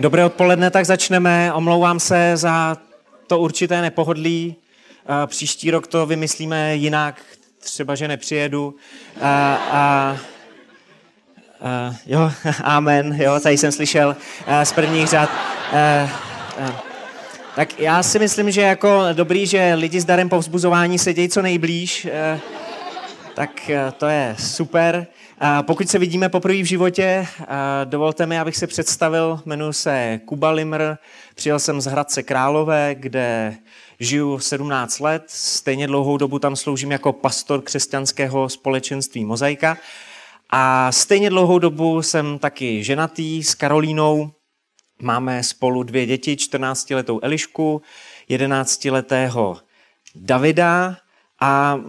Dobré odpoledne, tak začneme. Omlouvám se za to určité nepohodlí. Příští rok to vymyslíme jinak, třeba, že nepřijedu. A, a, a, jo, amen, jo, tady jsem slyšel z prvních řad. A, a, tak já si myslím, že jako dobrý, že lidi s darem povzbuzování sedějí co nejblíž, tak to je super. Pokud se vidíme poprvé v životě, dovolte mi, abych se představil. Jmenuji se Kuba Limr, přijel jsem z Hradce Králové, kde žiju 17 let. Stejně dlouhou dobu tam sloužím jako pastor křesťanského společenství Mozaika. A stejně dlouhou dobu jsem taky ženatý s Karolínou. Máme spolu dvě děti, 14-letou Elišku, 11-letého Davida a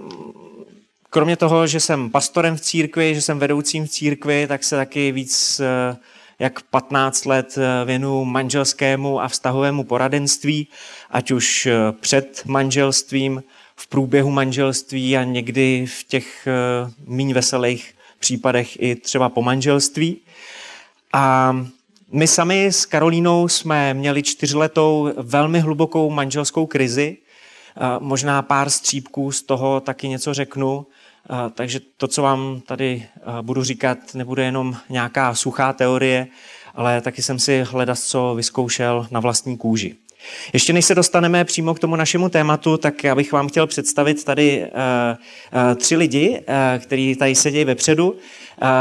kromě toho, že jsem pastorem v církvi, že jsem vedoucím v církvi, tak se taky víc eh, jak 15 let eh, věnu manželskému a vztahovému poradenství, ať už eh, před manželstvím, v průběhu manželství a někdy v těch méně veselých případech i třeba po manželství. A my sami s Karolínou jsme měli čtyřletou velmi hlubokou manželskou krizi. Možná pár střípků z toho taky něco řeknu. Takže to, co vám tady budu říkat, nebude jenom nějaká suchá teorie, ale taky jsem si hledat, co vyzkoušel na vlastní kůži. Ještě než se dostaneme přímo k tomu našemu tématu, tak já bych vám chtěl představit tady uh, uh, tři lidi, uh, kteří tady sedí vepředu.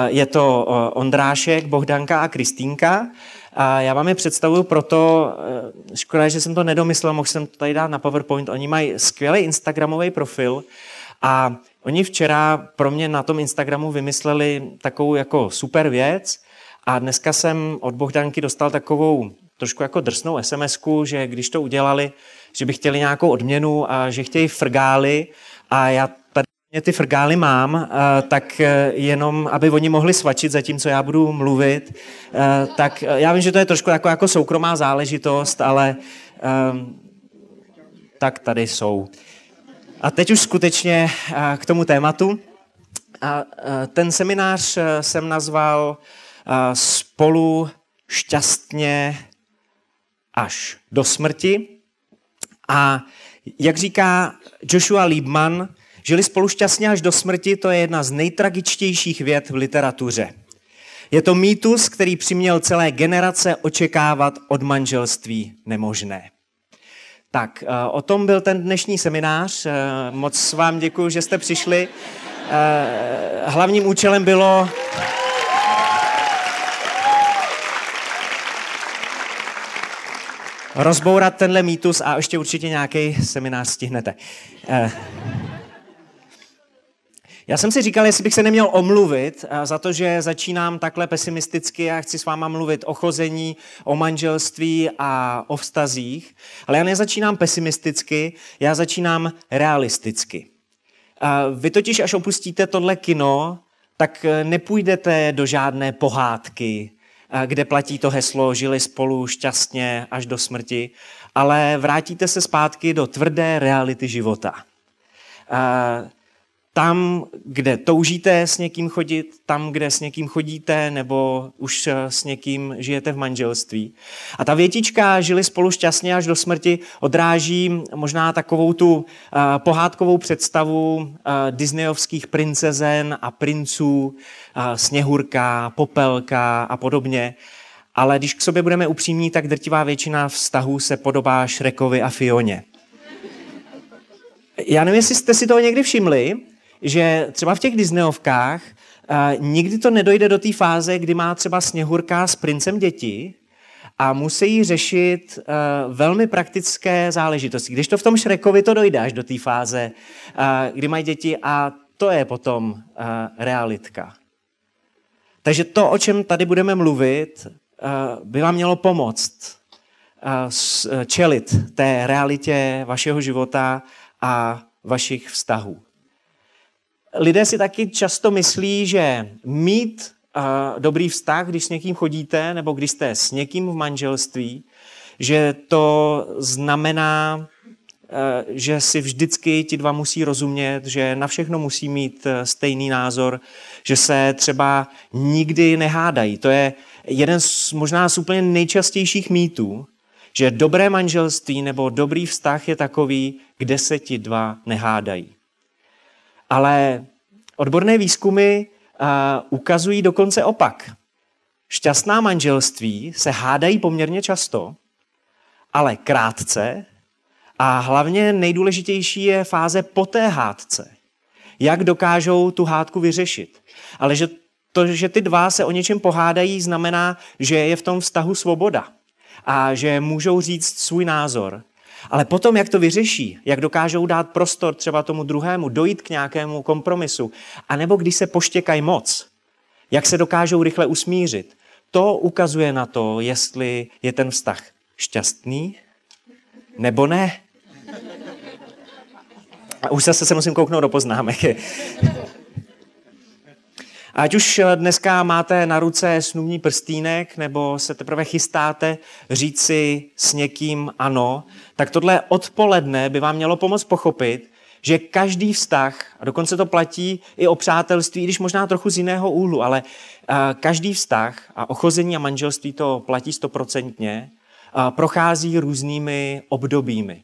Je to Ondrášek, Bohdanka a Kristýnka. A já vám je představuju proto, škoda, že jsem to nedomyslel, mohl jsem to tady dát na PowerPoint. Oni mají skvělý Instagramový profil a Oni včera pro mě na tom Instagramu vymysleli takovou jako super věc a dneska jsem od Bohdanky dostal takovou trošku jako drsnou sms že když to udělali, že by chtěli nějakou odměnu a že chtějí frgály a já tady ty frgály mám, tak e, jenom, aby oni mohli svačit za tím, co já budu mluvit, e, tak já vím, že to je trošku jako, jako soukromá záležitost, ale tak tady jsou. A teď už skutečně k tomu tématu. A ten seminář jsem nazval Spolu šťastně až do smrti. A jak říká Joshua Liebman, žili spolu šťastně až do smrti, to je jedna z nejtragičtějších věd v literatuře. Je to mýtus, který přiměl celé generace očekávat od manželství nemožné. Tak, eh, o tom byl ten dnešní seminář. Eh, moc vám děkuji, že jste přišli. Eh, hlavním účelem bylo rozbourat tenhle mýtus a ještě určitě nějaký seminář stihnete. Já jsem si říkal, jestli bych se neměl omluvit eh, za to, že začínám takhle pesimisticky a chci s váma mluvit o chození, o manželství a o vztazích, ale já nezačínám pesimisticky, já začínám realisticky. Vy totiž, až opustíte tohle kino, tak eh, nepůjdete do žádné pohádky, eh, kde platí to heslo žili spolu šťastně až do smrti, ale vrátíte se zpátky do tvrdé reality života tam, kde toužíte s někým chodit, tam, kde s někým chodíte, nebo už eh, s někým žijete v manželství. A ta větička žili spolu šťastně až do smrti odráží možná takovou tu uh, pohádkovou představu uh, disneyovských princezen a princů, sněhurka, popelka a podobně. Ale když k sobě budeme upřímní, tak drtivá většina vztahů se podobá Šrekovi a Fioně. Já nevím, jestli jste si toho někdy všimli, že třeba v těch Disneyovkách uh, nikdy to nedojde do té fáze, kdy má třeba Sněhurka s princem děti a musí řešit uh, velmi praktické záležitosti. Když to v tom Šrekovi to dojde až do té fáze, uh, kdy mají děti a to je potom realitka. Takže to, o čem tady budeme mluvit, by vám mělo pomoct čelit té realitě vašeho života a vašich vztahů lidé si taky často myslí, že mít uh, dobrý vztah, když s někým chodíte, nebo když jste s někým v manželství, že to znamená, že si vždycky ti dva musí rozumět, že na všechno musí mít eh, stejný názor, že se třeba nikdy nehádají. To je jeden z možná z úplně nejčastějších mýtů, že dobré manželství nebo dobrý vztah je takový, kde se ti dva nehádají. Ale odborné výzkumy ukazují dokonce opak. Šťastná manželství se hádají poměrně často, ale krátce a hlavně nejdůležitější je fáze po té hádce. Jak dokážou tu hádku vyřešit. Ale že to, že ty dva se o něčem pohádají, znamená, že je v tom vztahu svoboda a že můžou říct svůj názor. Ale potom, jak to vyřeší, jak dokážou dát prostor třeba tomu druhému, dojít k nějakému kompromisu, anebo když se poštěkají moc, jak se dokážou rychle usmířit, to ukazuje na to, jestli je ten vztah šťastný nebo ne. A už zase se musím kouknout do poznámek. Ať už dneska máte na ruce snubní prstínek, nebo se teprve chystáte říci s někým ano, tak tohle odpoledne by vám mělo pomoct pochopit, že každý vztah, a dokonce to platí i o přátelství, i když možná trochu z jiného úhlu, ale každý vztah a ochození a manželství to platí stoprocentně, prochází různými obdobími.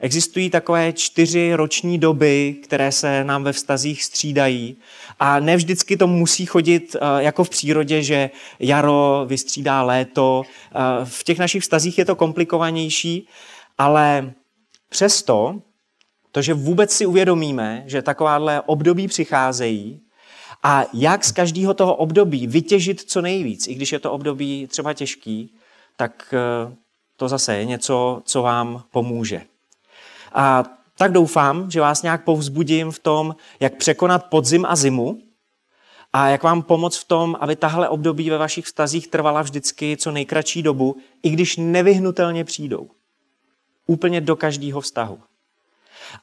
Existují takové čtyři roční doby, které se nám ve vztazích střídají a ne vždycky to musí chodit eh, jako v přírodě, že jaro vystřídá léto. Eh, v těch našich vztazích je to komplikovanější, ale přesto, to, že vůbec si uvědomíme, že takováhle období přicházejí a jak z každého toho období vytěžit co nejvíc, i když je to období třeba těžký, tak eh, to zase je něco, co vám pomůže. A tak doufám, že vás nějak povzbudím v tom, jak překonat podzim a zimu a jak vám pomoct v tom, aby tahle období ve vašich vztazích trvala vždycky co nejkratší dobu, i když nevyhnutelně přijdou. Úplně do každého vztahu.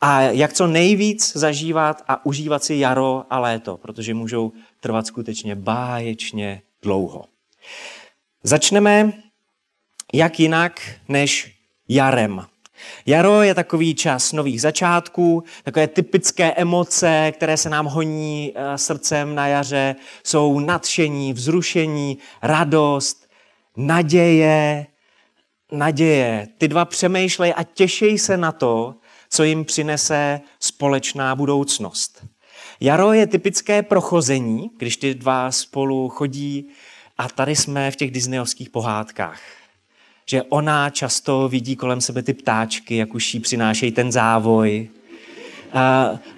A jak co nejvíc zažívat a užívat si jaro a léto, protože můžou trvat skutečně báječně dlouho. Začneme jak jinak než jarem. Jaro je takový čas nových začátků, takové typické emoce, které se nám honí eh, srdcem na jaře, jsou nadšení, vzrušení, radost, naděje, naděje. Ty dva přemýšlej a těšej se na to, co jim přinese společná budoucnost. Jaro je typické prochození, když ty dva spolu chodí a tady jsme v těch disneyovských pohádkách že ona často vidí kolem sebe ty ptáčky, jak už jí přinášejí ten závoj.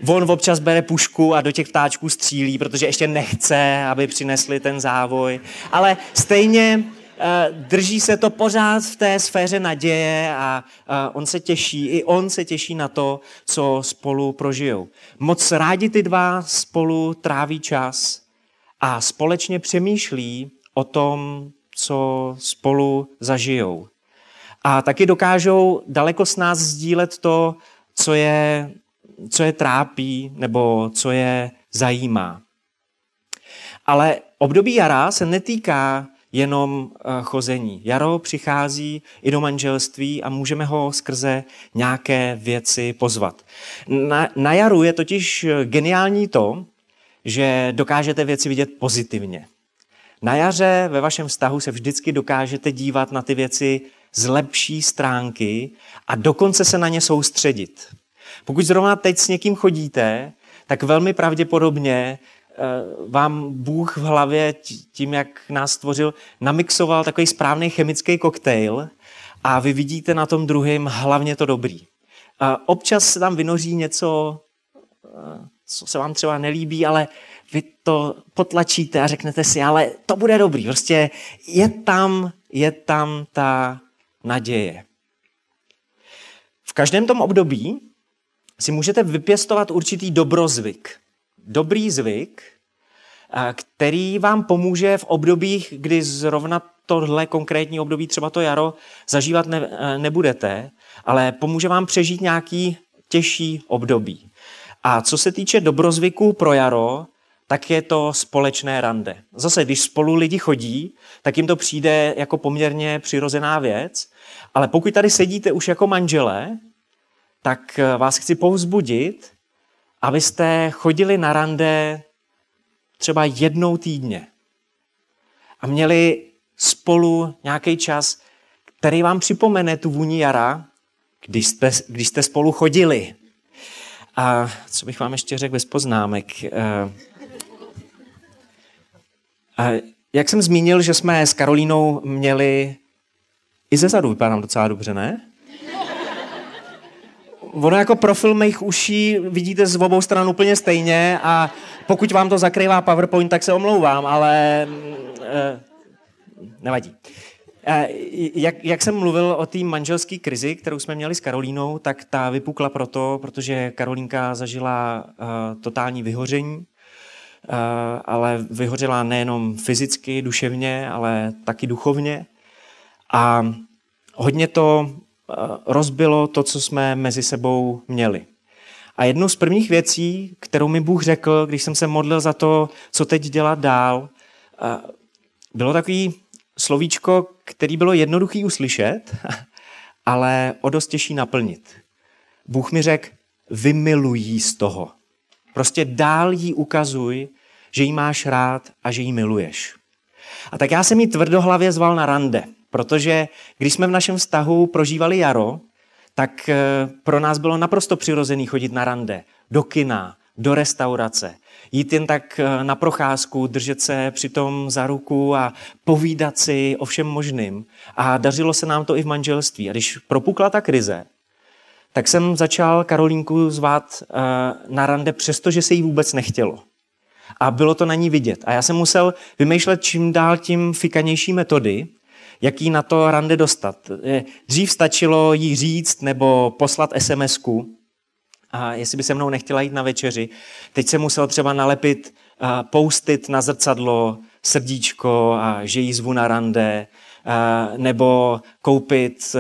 Uh, on občas bere pušku a do těch ptáčků střílí, protože ještě nechce, aby přinesli ten závoj. Ale stejně uh, drží se to pořád v té sféře naděje a uh, on se těší, i on se těší na to, co spolu prožijou. Moc rádi ty dva spolu tráví čas a společně přemýšlí o tom, co spolu zažijou. A taky dokážou daleko s nás sdílet to, co je, co je trápí nebo co je zajímá. Ale období jara se netýká jenom eh, chození. Jaro přichází i do manželství a můžeme ho skrze nějaké věci pozvat. Na, na jaru je totiž geniální to, že dokážete věci vidět pozitivně. Na jaře ve vašem vztahu se vždycky dokážete dívat na ty věci z lepší stránky a dokonce se na ně soustředit. Pokud zrovna teď s někým chodíte, tak velmi pravděpodobně eh, vám Bůh v hlavě tím, jak nás stvořil, namixoval takový správný chemický koktejl a vy vidíte na tom druhém hlavně to dobrý. Občas se tam vynoří něco, eh, co se vám třeba nelíbí, ale vy to potlačíte a řeknete si, ale to bude dobrý. Prostě je tam, je tam ta naděje. V každém tom období si můžete vypěstovat určitý dobrozvyk. Dobrý zvyk, který vám pomůže v obdobích, kdy zrovna tohle konkrétní období, třeba to jaro, zažívat ne, nebudete, ale pomůže vám přežít nějaký těžší období. A co se týče dobrozvyků pro jaro, tak je to společné rande. Zase, když spolu lidi chodí, tak jim to přijde jako poměrně přirozená věc, ale pokud tady sedíte už jako manželé, tak vás chci povzbudit, abyste chodili na rande třeba jednou týdně a měli spolu nějaký čas, který vám připomene tu vůni jara, když jste, když jste spolu chodili. A co bych vám ještě řekl bez poznámek? Eh, a jak jsem zmínil, že jsme s Karolínou měli i ze zadu vypadám docela dobře, ne? Ono jako profil mých uší vidíte z obou stran úplně stejně a pokud vám to zakrývá PowerPoint, tak se omlouvám, ale eh, nevadí. Eh, jak, jak jsem mluvil o té manželské krizi, kterou jsme měli s Karolínou, tak ta vypukla proto, protože Karolínka zažila uh, totální vyhoření, ale vyhořela nejenom fyzicky, duševně, ale taky duchovně. A hodně to uh, rozbilo to, co jsme mezi sebou měli. A jednou z prvních věcí, kterou mi Bůh řekl, když jsem se modlil za to, co teď dělat dál, bylo takový slovíčko, který bylo jednoduchý uslyšet, ale o dost těžší naplnit. Bůh mi řekl, vymiluj jí z toho. Prostě dál jí ukazuj, že jí máš rád a že jí miluješ. A tak já jsem jí tvrdohlavě zval na rande, protože když jsme v našem vztahu prožívali jaro, tak eh, pro nás bylo naprosto přirozený chodit na rande, do kina, do restaurace, jít jen tak eh, na procházku, držet se přitom za ruku a povídat si o všem možným. A dařilo se nám to i v manželství. A když propukla ta krize, tak jsem začal Karolínku zvát eh, na rande, přestože se jí vůbec nechtělo. A bylo to na ní vidět. A já jsem musel vymýšlet čím dál tím fikanější metody, jaký na to rande dostat. Eh, dřív stačilo jí říct nebo poslat SMSku, a jestli by se mnou nechtěla jít na večeři. Teď jsem musel třeba nalepit, poustit na zrcadlo srdíčko a že jí zvu na rande, nebo koupit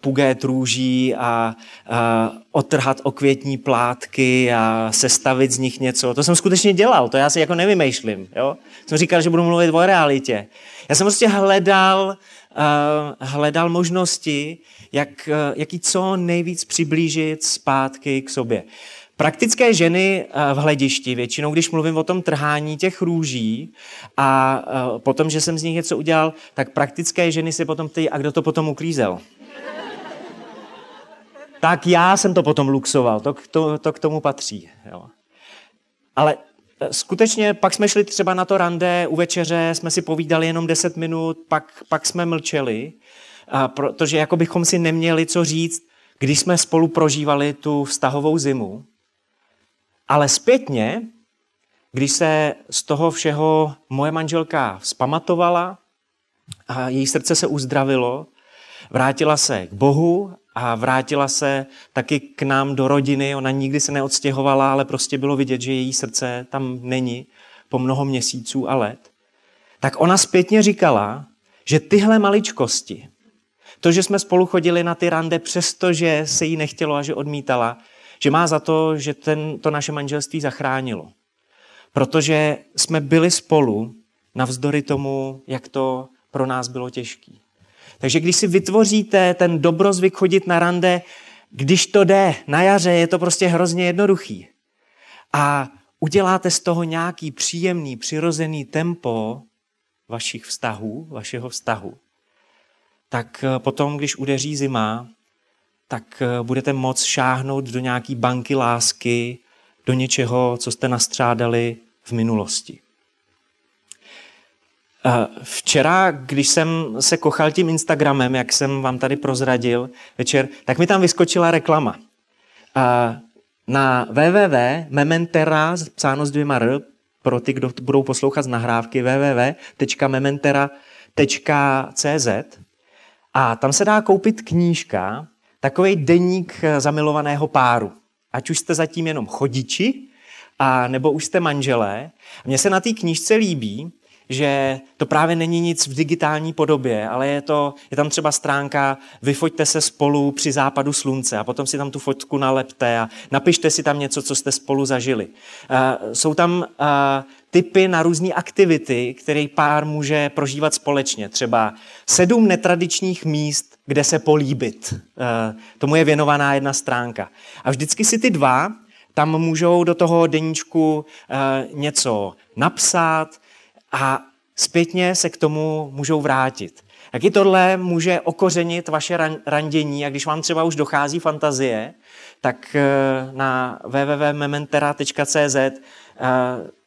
pugét růží a, a otrhat okvětní plátky a sestavit z nich něco. To jsem skutečně dělal, to já si jako nevymýšlím. Jo? Jsem říkal, že budu mluvit o realitě. Já jsem prostě hledal, uh, hledal možnosti, jak, uh, jak co nejvíc přiblížit zpátky k sobě. Praktické ženy v hledišti, většinou když mluvím o tom trhání těch růží a potom, že jsem z nich něco udělal, tak praktické ženy si potom ptají, a kdo to potom uklízel? Tak já jsem to potom luxoval, to, to, to k tomu patří. Jo. Ale e, skutečně pak jsme šli třeba na to rande u večeře, jsme si povídali jenom 10 minut, pak, pak jsme mlčeli, a protože jako bychom si neměli co říct, když jsme spolu prožívali tu vztahovou zimu. Ale zpětně, když se z toho všeho moje manželka vzpamatovala a její srdce se uzdravilo, vrátila se k Bohu a vrátila se taky k nám do rodiny. Ona nikdy se neodstěhovala, ale prostě bylo vidět, že její srdce tam není po mnoho měsíců a let. Tak ona zpětně říkala, že tyhle maličkosti, to, že jsme spolu chodili na ty rande, přestože se jí nechtělo a že odmítala, že má za to, že ten, to naše manželství zachránilo. Protože jsme byli spolu navzdory tomu, jak to pro nás bylo těžké. Takže když si vytvoříte ten dobrozvyk chodit na rande, když to jde, na jaře je to prostě hrozně jednoduchý. A uděláte z toho nějaký příjemný, přirozený tempo vašich vztahů, vašeho vztahu, tak eh, potom, když udeří zima, tak eh, budete moct šáhnout do nějaký banky lásky, do něčeho, co jste nastřádali v minulosti. Eh, včera, když jsem se kochal tím Instagramem, jak jsem vám tady prozradil večer, tak mi tam vyskočila reklama. Eh, na www.mementera, psáno s dvěma r, pro ty, kdo budou poslouchat z nahrávky, www.mementera.cz a tam se dá koupit knížka, takový deník zamilovaného páru. Ať už jste zatím jenom chodiči, a nebo už jste manželé. Mně se na té knížce líbí, že to právě není nic v digitální podobě, ale je, to, je tam třeba stránka vyfoďte se spolu při západu slunce a potom si tam tu fotku nalepte a napište si tam něco, co jste spolu zažili. Uh, jsou tam uh, typy na různé aktivity, které pár může prožívat společně. Třeba sedm netradičních míst, kde se políbit. Uh, tomu je věnovaná jedna stránka. A vždycky si ty dva tam můžou do toho deníčku něco napsat, a zpětně se k tomu můžou vrátit. Jak i tohle může okořenit vaše randění a když vám třeba už dochází fantazie, tak eh, na www.mementera.cz eh,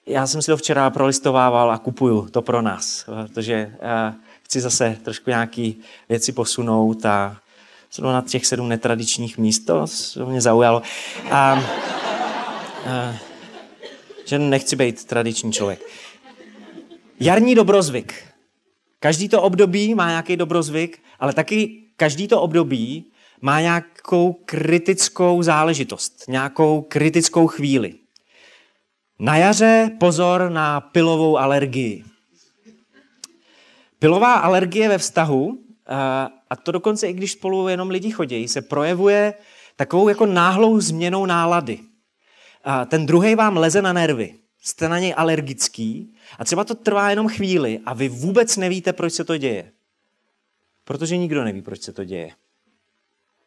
já jsem si to včera prolistovával a kupuju to pro nás, protože eh, chci zase trošku nějaký věci posunout a jsem na těch sedm netradičních míst, to mě zaujalo. A, a, že nechci být tradiční člověk. Jarní dobrozvyk. Každý to období má nějaký dobrozvyk, ale taky každý to období má nějakou kritickou záležitost, nějakou kritickou chvíli. Na jaře pozor na pilovou alergii. Pilová alergie ve vztahu, a to dokonce i když spolu jenom lidi chodí, se projevuje takovou jako náhlou změnou nálady. Ten druhý vám leze na nervy jste na něj alergický a třeba to trvá jenom chvíli a vy vůbec nevíte, proč se to děje. Protože nikdo neví, proč se to děje.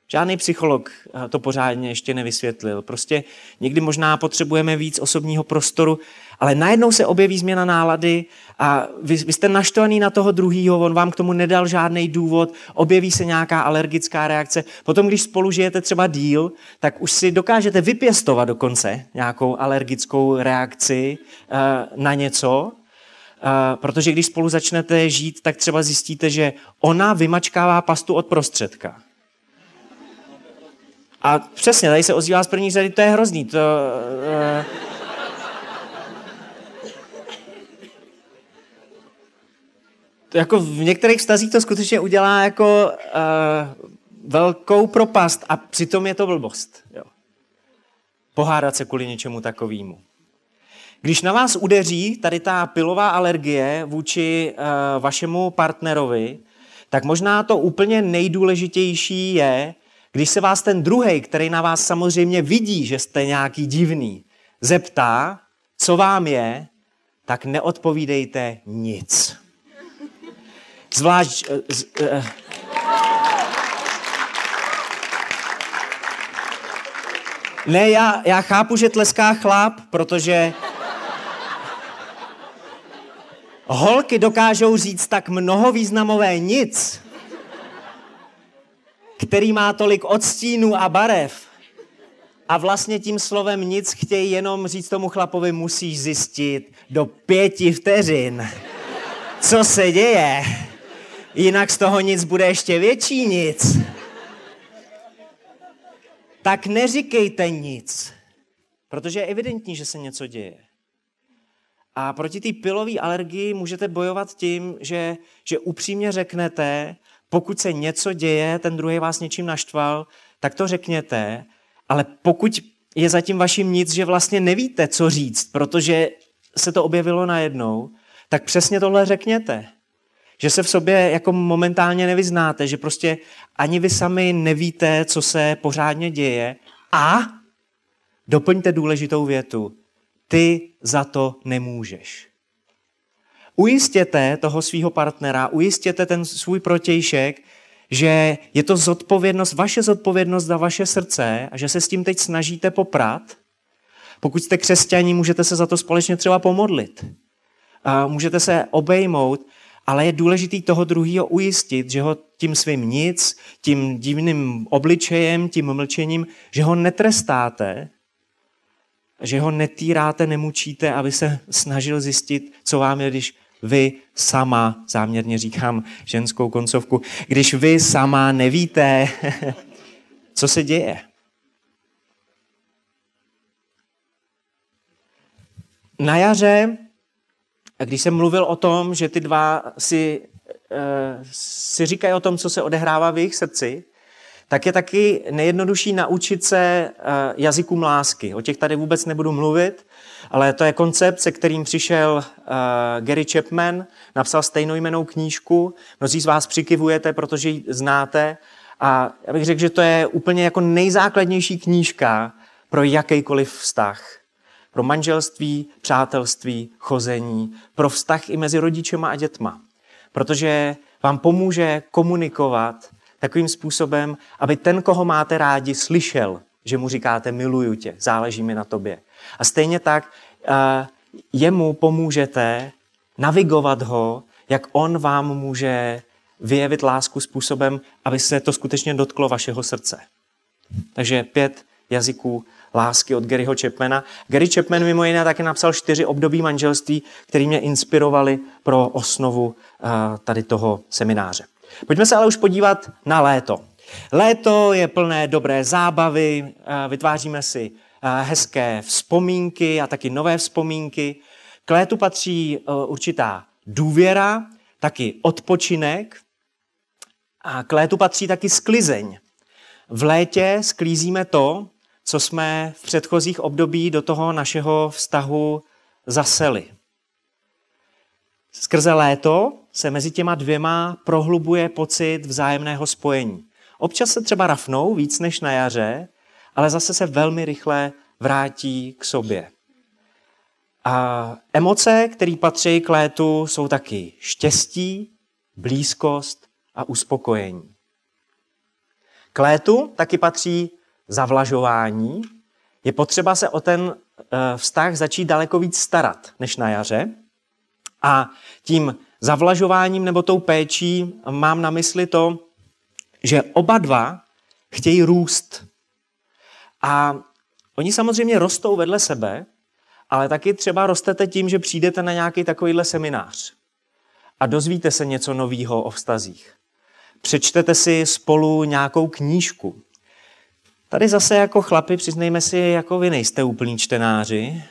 Žádný psycholog eh, to pořádně ještě nevysvětlil. Prostě někdy možná potřebujeme víc osobního prostoru, ale najednou se objeví změna nálady a vy, vy jste naštvaný na toho druhýho, on vám k tomu nedal žádný důvod, objeví se nějaká alergická reakce. Potom, když spolu žijete třeba díl, tak už si dokážete vypěstovat dokonce nějakou alergickou reakci uh, na něco, Uh, protože když spolu začnete žít, tak třeba zjistíte, že ona vymačkává pastu od prostředka. A přesně, tady se ozývá z první řady, to je hrozný. To, uh, to jako v některých vztazích to skutečně udělá jako uh, velkou propast a přitom je to blbost. Jo. Pohádat se kvůli něčemu takovému. Když na vás udeří tady ta pilová alergie vůči uh, vašemu partnerovi, tak možná to úplně nejdůležitější je, když se vás ten druhý, který na vás samozřejmě vidí, že jste nějaký divný, zeptá, co vám je, tak neodpovídejte nic. Zvlášť... Uh, uh, ne, já, já chápu, že tleská chlap, protože holky dokážou říct tak mnoho významové nic, který má tolik odstínů a barev. A vlastně tím slovem nic chtějí jenom říct tomu chlapovi, musíš zjistit do pěti vteřin, co se děje. Jinak z toho nic bude ještě větší nic. Tak neříkejte nic, protože je evidentní, že se něco děje. A proti té pilové alergii můžete bojovat tím, že, že upřímně řeknete, pokud se něco děje, ten druhý vás něčím naštval, tak to řekněte, ale pokud je zatím vaším nic, že vlastně nevíte, co říct, protože se to objevilo najednou, tak přesně tohle řekněte. Že se v sobě jako momentálně nevyznáte, že prostě ani vy sami nevíte, co se pořádně děje a doplňte důležitou větu. Ty za to nemůžeš. Ujistěte toho svého partnera, ujistěte ten svůj protějšek, že je to zodpovědnost, vaše zodpovědnost za vaše srdce a že se s tím teď snažíte poprat. Pokud jste křesťaní, můžete se za to společně třeba pomodlit. A můžete se obejmout, ale je důležitý toho druhého ujistit, že ho tím svým nic, tím divným obličejem, tím mlčením, že ho netrestáte, že ho netýráte, nemučíte, aby se snažil zjistit, co vám je, když vy sama, záměrně říkám ženskou koncovku, když vy sama nevíte, co se děje. Na jaře, když jsem mluvil o tom, že ty dva si, uh, si říkají o tom, co se odehrává v jejich srdci, tak je taky nejjednodušší naučit se eh, jazykům lásky. O těch tady vůbec nebudu mluvit, ale to je koncept, se kterým přišel eh, Gary Chapman, napsal stejnojmenou knížku. Mnozí z vás přikivujete, protože ji znáte. A já bych řekl, že to je úplně jako nejzákladnější knížka pro jakýkoliv vztah. Pro manželství, přátelství, chození, pro vztah i mezi rodičema a dětma. Protože vám pomůže komunikovat takovým způsobem, aby ten, koho máte rádi, slyšel, že mu říkáte miluju tě, záleží mi na tobě. A stejně tak uh, jemu pomůžete navigovat ho, jak on vám může vyjevit lásku způsobem, aby se to skutečně dotklo vašeho srdce. Takže pět jazyků lásky od Garyho Chapmana. Gary Chapman mimo jiné také napsal čtyři období manželství, které mě inspirovali pro osnovu uh, tady toho semináře. Pojďme se ale už podívat na léto. Léto je plné dobré zábavy, vytváříme si hezké vzpomínky a taky nové vzpomínky. K létu patří určitá důvěra, taky odpočinek a k létu patří taky sklizeň. V létě sklízíme to, co jsme v předchozích období do toho našeho vztahu zaseli. Skrze léto se mezi těma dvěma prohlubuje pocit vzájemného spojení. Občas se třeba rafnou víc než na jaře, ale zase se velmi rychle vrátí k sobě. A emoce, které patří k létu, jsou taky štěstí, blízkost a uspokojení. K létu taky patří zavlažování. Je potřeba se o ten eh, vztah začít daleko víc starat než na jaře. A tím zavlažováním nebo tou péčí mám na mysli to, že oba dva chtějí růst. A oni samozřejmě rostou vedle sebe, ale taky třeba rostete tím, že přijdete na nějaký takovýhle seminář a dozvíte se něco nového o vztazích. Přečtete si spolu nějakou knížku. Tady zase jako chlapi, přiznejme si, jako vy nejste úplní čtenáři,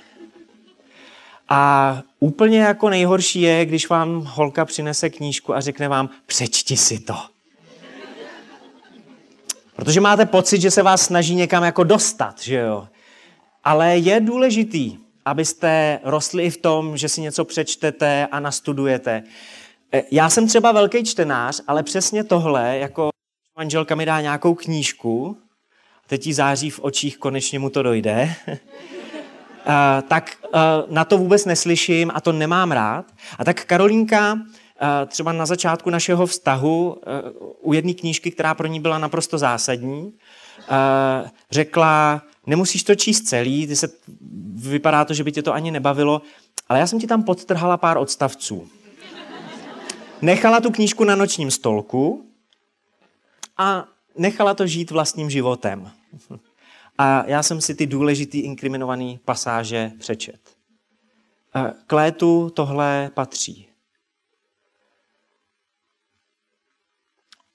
a úplně jako nejhorší je, když vám holka přinese knížku a řekne vám, přečti si to. Protože máte pocit, že se vás snaží někam jako dostat, že jo. Ale je důležitý, abyste rostli i v tom, že si něco přečtete a nastudujete. E, já jsem třeba velký čtenář, ale přesně tohle, jako manželka mi dá nějakou knížku, teď jí září v očích, konečně mu to dojde, tak eh, na to vůbec neslyším a to nemám rád. A tak Karolínka třeba na začátku našeho vztahu u jedné knížky, která pro ní byla naprosto zásadní, řekla, nemusíš to číst celý, ty se, vypadá to, že by tě to ani nebavilo, ale já jsem ti tam podtrhala pár odstavců. Nechala tu knížku na nočním stolku a nechala to žít vlastním životem. A já jsem si ty důležitý inkriminované pasáže přečet. K létu tohle patří.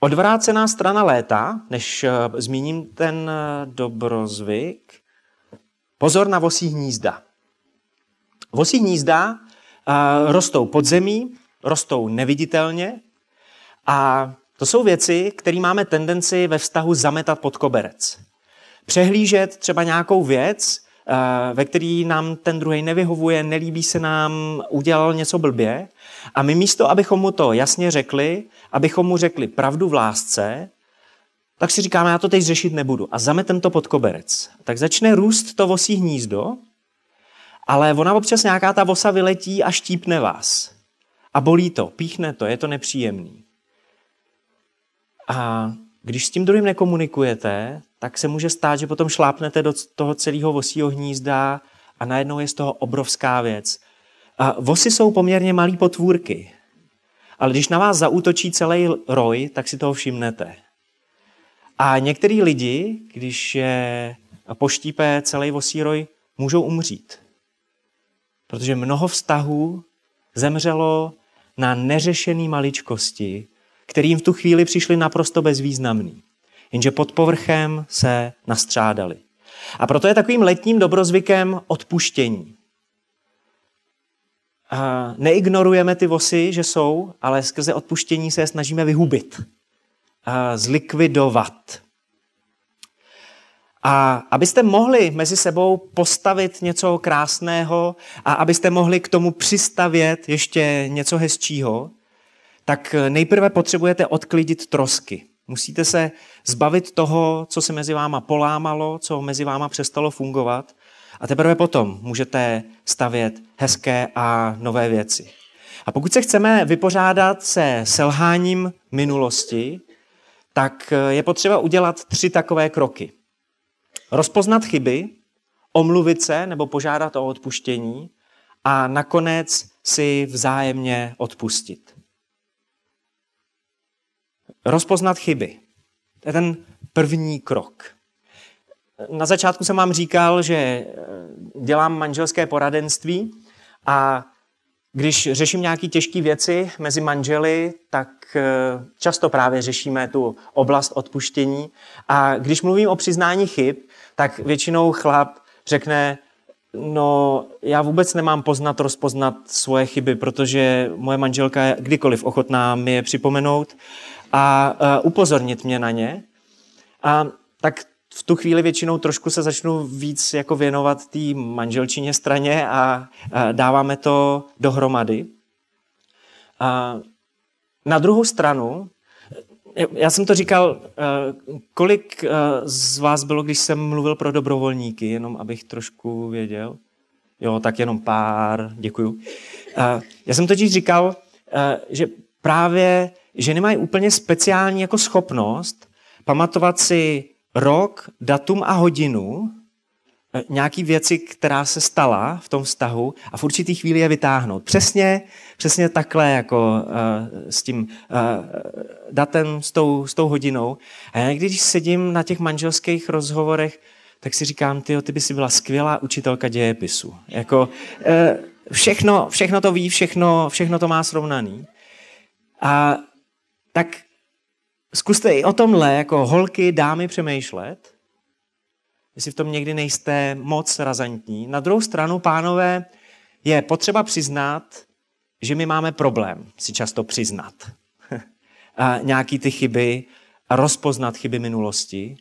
Odvrácená strana léta, než eh, zmíním ten eh, dobrozvyk, pozor na vosí hnízda. Vosí hnízda uh, rostou pod zemí, rostou neviditelně a to jsou věci, které máme tendenci ve vztahu zametat pod koberec přehlížet třeba nějakou věc, eh, ve který nám ten druhý nevyhovuje, nelíbí se nám, udělal něco blbě. A my místo, abychom mu to jasně řekli, abychom mu řekli pravdu v lásce, tak si říkáme, já to teď řešit nebudu. A zametem to pod koberec. Tak začne růst to vosí hnízdo, ale ona občas nějaká ta vosa vyletí a štípne vás. A bolí to, píchne to, je to nepříjemný. A když s tím druhým nekomunikujete, tak se může stát, že potom šlápnete do toho celého vosího hnízda a najednou je z toho obrovská věc. A vosy jsou poměrně malý potvůrky, ale když na vás zaútočí celý roj, tak si toho všimnete. A některý lidi, když je poštípe celý vosí roj, můžou umřít. Protože mnoho vztahů zemřelo na neřešený maličkosti, kterým v tu chvíli přišli naprosto bezvýznamný. Jenže pod povrchem se nastřádali. A proto je takovým letním dobrozvykem odpuštění. A neignorujeme ty vosy, že jsou, ale skrze odpuštění se je snažíme vyhubit, a zlikvidovat. A abyste mohli mezi sebou postavit něco krásného a abyste mohli k tomu přistavět ještě něco hezčího, tak nejprve potřebujete odklidit trosky. Musíte se zbavit toho, co se mezi váma polámalo, co mezi váma přestalo fungovat a teprve potom můžete stavět hezké a nové věci. A pokud se chceme vypořádat se selháním minulosti, tak je potřeba udělat tři takové kroky. Rozpoznat chyby, omluvit se nebo požádat o odpuštění a nakonec si vzájemně odpustit. Rozpoznat chyby. To je ten první krok. Na začátku jsem vám říkal, že eh, dělám manželské poradenství a když řeším nějaké těžké věci mezi manželi, tak eh, často právě řešíme tu oblast odpuštění. A když mluvím o přiznání chyb, tak většinou chlap řekne, no já vůbec nemám poznat, rozpoznat svoje chyby, protože moje manželka je kdykoliv ochotná mi je připomenout a uh, upozornit mě na ně. A tak v tu chvíli většinou trošku se začnu víc jako věnovat té manželčině straně a, a dáváme to dohromady. A na druhou stranu, já jsem to říkal, kolik z vás bylo, když jsem mluvil pro dobrovolníky, jenom abych trošku věděl. Jo, tak jenom pár, děkuju. Já jsem totiž říkal, že právě ženy mají úplně speciální jako schopnost pamatovat si rok, datum a hodinu eh, nějaký věci, která se stala v tom vztahu a v určitý chvíli je vytáhnout. Přesně, přesně takhle jako uh, s tím uh, datem, s tou, s tou hodinou. A já když sedím na těch manželských rozhovorech, tak si říkám, ty, ty by si byla skvělá učitelka dějepisu. Jako, uh, všechno, všechno to ví, všechno, všechno to má srovnaný. A tak Zkuste i o tomhle jako holky, dámy přemýšlet, jestli v tom někdy nejste moc razantní. Na druhou stranu, pánové, je potřeba přiznat, že my máme problém si často přiznat a nějaký ty chyby a rozpoznat chyby minulosti,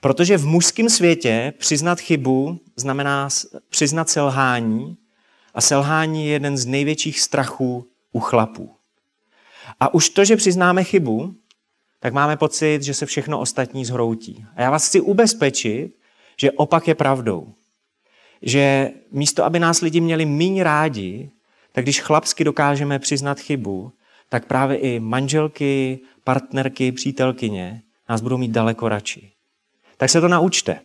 protože v mužském světě přiznat chybu znamená přiznat selhání a selhání je jeden z největších strachů u chlapů. A už to, že přiznáme chybu, tak máme pocit, že se všechno ostatní zhroutí. A já vás chci ubezpečit, že opak je pravdou. Že místo, aby nás lidi měli míň rádi, tak když chlapsky dokážeme přiznat chybu, tak právě i manželky, partnerky, přítelkyně nás budou mít daleko radši. Tak se to naučte.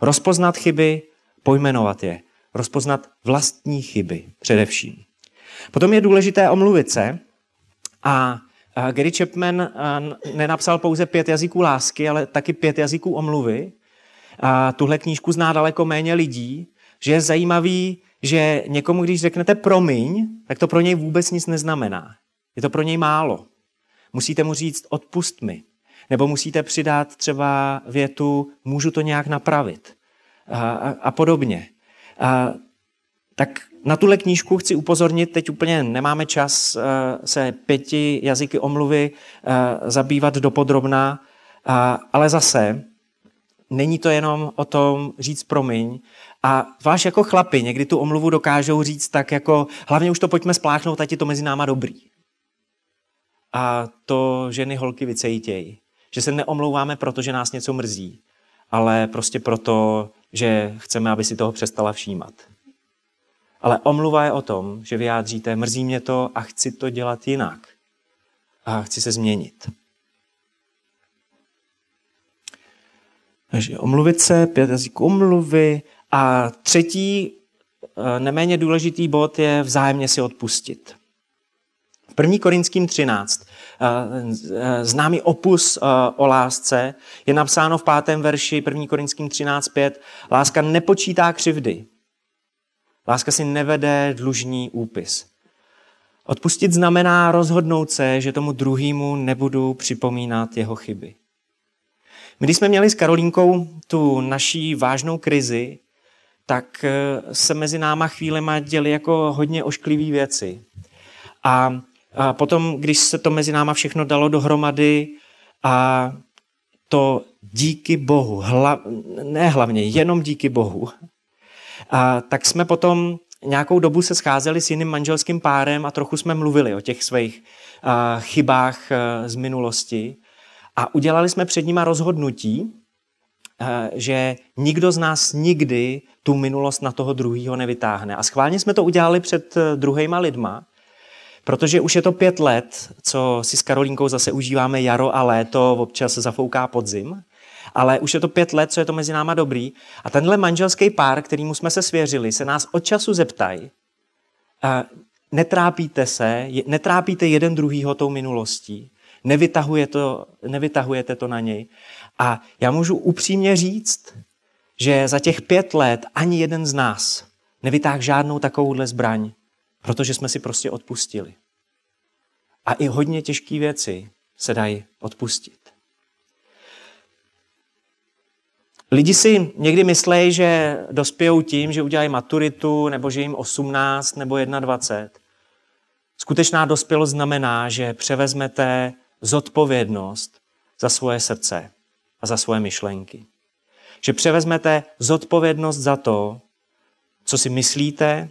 Rozpoznat chyby, pojmenovat je. Rozpoznat vlastní chyby především. Potom je důležité omluvit se a Gary Chapman nenapsal pouze pět jazyků lásky, ale taky pět jazyků omluvy. A tuhle knížku zná daleko méně lidí, že je zajímavý, že někomu, když řeknete promiň, tak to pro něj vůbec nic neznamená. Je to pro něj málo. Musíte mu říct odpust mi. Nebo musíte přidat třeba větu můžu to nějak napravit. A, a, a podobně. A, tak na tuhle knížku chci upozornit, teď úplně nemáme čas eh, se pěti jazyky omluvy eh, zabývat dopodrobná, ale zase není to jenom o tom říct promiň, a váš jako chlapi někdy tu omluvu dokážou říct tak jako, hlavně už to pojďme spláchnout, ať je to mezi náma dobrý. A to ženy holky vycejtějí. Že se neomlouváme, protože nás něco mrzí, ale prostě proto, že chceme, aby si toho přestala všímat. Ale omluva je o tom, že vyjádříte, mrzí mě to a chci to dělat jinak. A chci se změnit. Takže omluvit se, pět jazyků omluvy. A třetí, eh, neméně důležitý bod je vzájemně si odpustit. V 1. Korinským 13 eh, eh, známý opus o lásce je napsáno v pátém verši 1. Korinským 13.5. Láska nepočítá křivdy, Láska si nevede dlužní úpis. Odpustit znamená rozhodnout se, že tomu druhému nebudu připomínat jeho chyby. My, když jsme měli s Karolínkou tu naší vážnou krizi, tak eh, se mezi náma chvílema děly jako hodně ošklivé věci. A, a potom, když se to mezi náma všechno dalo dohromady a to díky Bohu, hla, ne hlavně, jenom díky Bohu, a, tak jsme potom nějakou dobu se scházeli s jiným manželským párem a trochu jsme mluvili o těch svých chybách a, z minulosti. A udělali jsme před nima rozhodnutí, a, že nikdo z nás nikdy tu minulost na toho druhého nevytáhne. A schválně jsme to udělali před e, druhýma lidma, protože už je to pět let, co si s Karolínkou zase užíváme jaro a léto, občas zafouká podzim ale už je to pět let, co je to mezi náma dobrý. A tenhle manželský pár, kterýmu jsme se svěřili, se nás od času zeptají, netrápíte se, netrápíte jeden druhýho tou minulostí, nevytahuje to, nevytahujete to na něj. A já můžu upřímně říct, že za těch pět let ani jeden z nás nevytáhl žádnou takovouhle zbraň, protože jsme si prostě odpustili. A i hodně těžké věci se dají odpustit. Lidi si někdy myslejí, že dospějou tím, že udělají maturitu, nebo že jim 18 nebo 21. Skutečná dospělost znamená, že převezmete zodpovědnost za svoje srdce a za svoje myšlenky. Že převezmete zodpovědnost za to, co si myslíte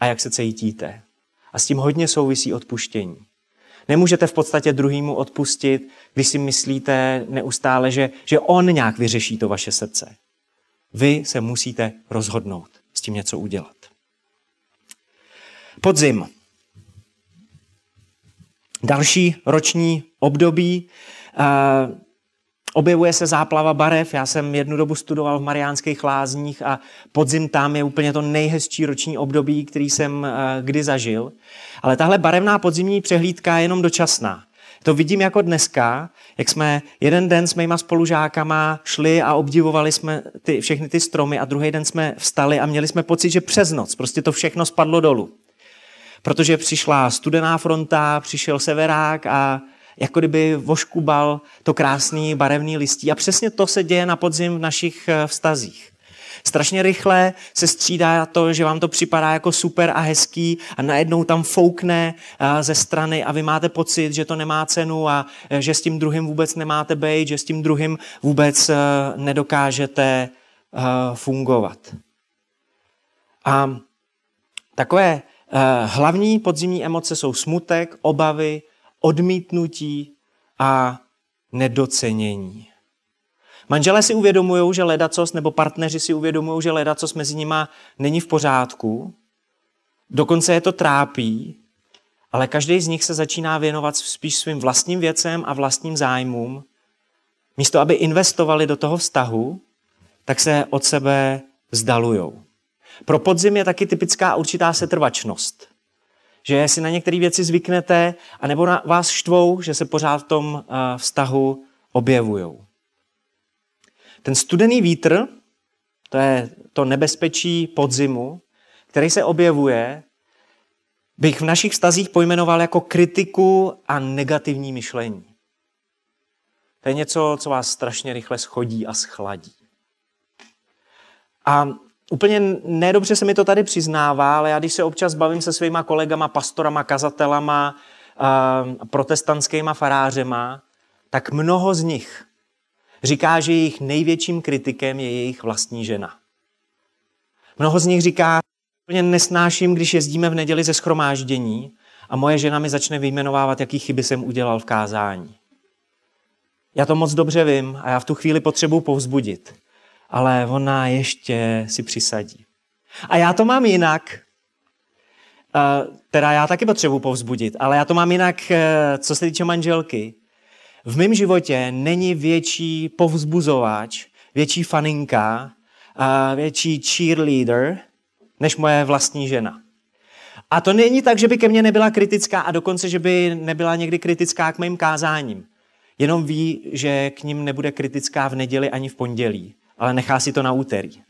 a jak se cítíte. A s tím hodně souvisí odpuštění. Nemůžete v podstatě druhýmu odpustit, když si myslíte neustále, že, že on nějak vyřeší to vaše srdce. Vy se musíte rozhodnout s tím něco udělat. Podzim. Další roční období. Uh, Objevuje se záplava barev. Já jsem jednu dobu studoval v Mariánských lázních a podzim tam je úplně to nejhezčí roční období, který jsem uh, kdy zažil. Ale tahle barevná podzimní přehlídka je jenom dočasná. To vidím jako dneska, jak jsme jeden den s mýma spolužákama šli a obdivovali jsme ty, všechny ty stromy a druhý den jsme vstali a měli jsme pocit, že přes noc prostě to všechno spadlo dolů. Protože přišla studená fronta, přišel severák a jako kdyby voškubal to krásný barevný listí. A přesně to se děje na podzim v našich eh, vztazích. Strašně rychle se střídá to, že vám to připadá jako super a hezký a najednou tam foukne eh, ze strany a vy máte pocit, že to nemá cenu a eh, že s tím druhým vůbec nemáte být, že s tím druhým vůbec nedokážete fungovat. A takové hlavní podzimní emoce jsou smutek, obavy, odmítnutí a nedocenění. Manželé si uvědomují, že ledacos, nebo partneři si uvědomují, že ledacos mezi nima není v pořádku, dokonce je to trápí, ale každý z nich se začíná věnovat spíš svým vlastním věcem a vlastním zájmům. Místo, aby investovali do toho vztahu, tak se od sebe vzdalujou. Pro podzim je taky typická určitá setrvačnost že si na některé věci zvyknete, anebo na vás štvou, že se pořád v tom eh, vztahu objevují. Ten studený vítr, to je to nebezpečí podzimu, který se objevuje, bych v našich vztazích pojmenoval jako kritiku a negativní myšlení. To je něco, co vás strašně rychle schodí a schladí. A Úplně nedobře se mi to tady přiznává, ale já když se občas bavím se svýma kolegama, pastorama, kazatelama, protestantskýma farářema, tak mnoho z nich říká, že jejich největším kritikem je jejich vlastní žena. Mnoho z nich říká, úplně nesnáším, když jezdíme v neděli ze schromáždění a moje žena mi začne vyjmenovávat, jaký chyby jsem udělal v kázání. Já to moc dobře vím a já v tu chvíli potřebuji povzbudit ale ona ještě si přisadí. A já to mám jinak. Teda já taky potřebuji povzbudit, ale já to mám jinak, eh, co se týče manželky. V mém životě není větší povzbuzovač, větší faninka, větší cheerleader, než moje vlastní žena. A to není tak, že by ke mně nebyla kritická a dokonce, že by nebyla někdy kritická k mým kázáním. Jenom ví, že k ním nebude kritická v neděli ani v pondělí ale nechá si to na úterý.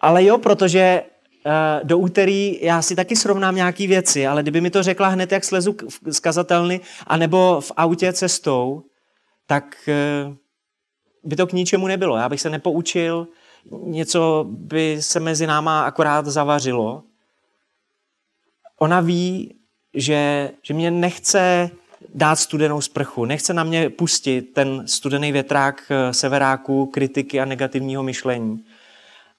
Ale jo, protože uh, do úterý já si taky srovnám nějaké věci, ale kdyby mi to řekla hned, jak slezu z kazatelny, anebo v autě cestou, tak uh, by to k ničemu nebylo. Já bych se nepoučil, něco by se mezi náma akorát zavařilo. Ona ví, že, že mě nechce dát studenou sprchu, nechce na mě pustit ten studený větrák eh, severáku, kritiky a negativního myšlení.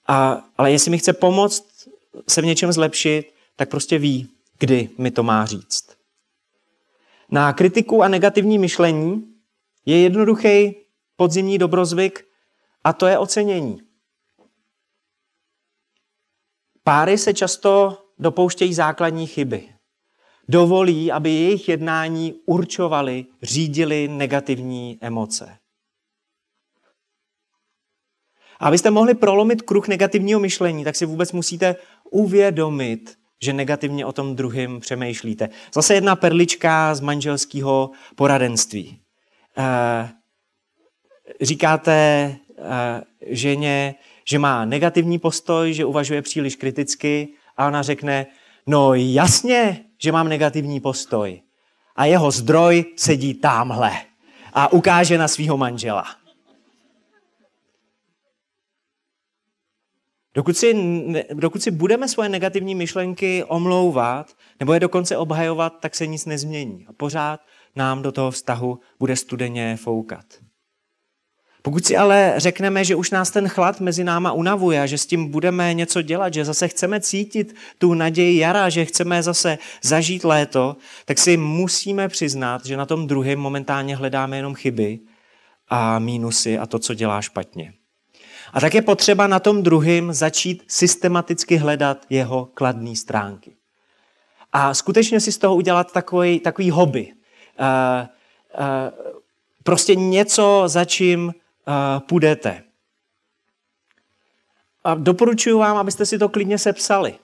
A, ale jestli mi chce pomoct se v něčem zlepšit, tak prostě ví, kdy mi to má říct. Na kritiku a negativní myšlení je jednoduchý podzimní dobrozvyk a to je ocenění. Páry se často dopouštějí základní chyby. Dovolí, aby jejich jednání určovali, řídili negativní emoce. A abyste mohli prolomit kruh negativního myšlení, tak si vůbec musíte uvědomit, že negativně o tom druhém přemýšlíte. Zase jedna perlička z manželského poradenství. Eh, říkáte eh, ženě, že má negativní postoj, že uvažuje příliš kriticky a ona řekne, no jasně, že mám negativní postoj. A jeho zdroj sedí tamhle a ukáže na svého manžela. Dokud si, dokud si budeme svoje negativní myšlenky omlouvat nebo je dokonce obhajovat, tak se nic nezmění. A pořád nám do toho vztahu bude studeně foukat. Pokud si ale řekneme, že už nás ten chlad mezi náma unavuje a že s tím budeme něco dělat, že zase chceme cítit tu naději jara, že chceme zase zažít léto, tak si musíme přiznat, že na tom druhém momentálně hledáme jenom chyby a mínusy a to, co dělá špatně. A tak je potřeba na tom druhém začít systematicky hledat jeho kladné stránky. A skutečně si z toho udělat takový, takový hobby. Uh, uh, prostě něco, za čím půjdete. A doporučuji vám, abyste si to klidně sepsali.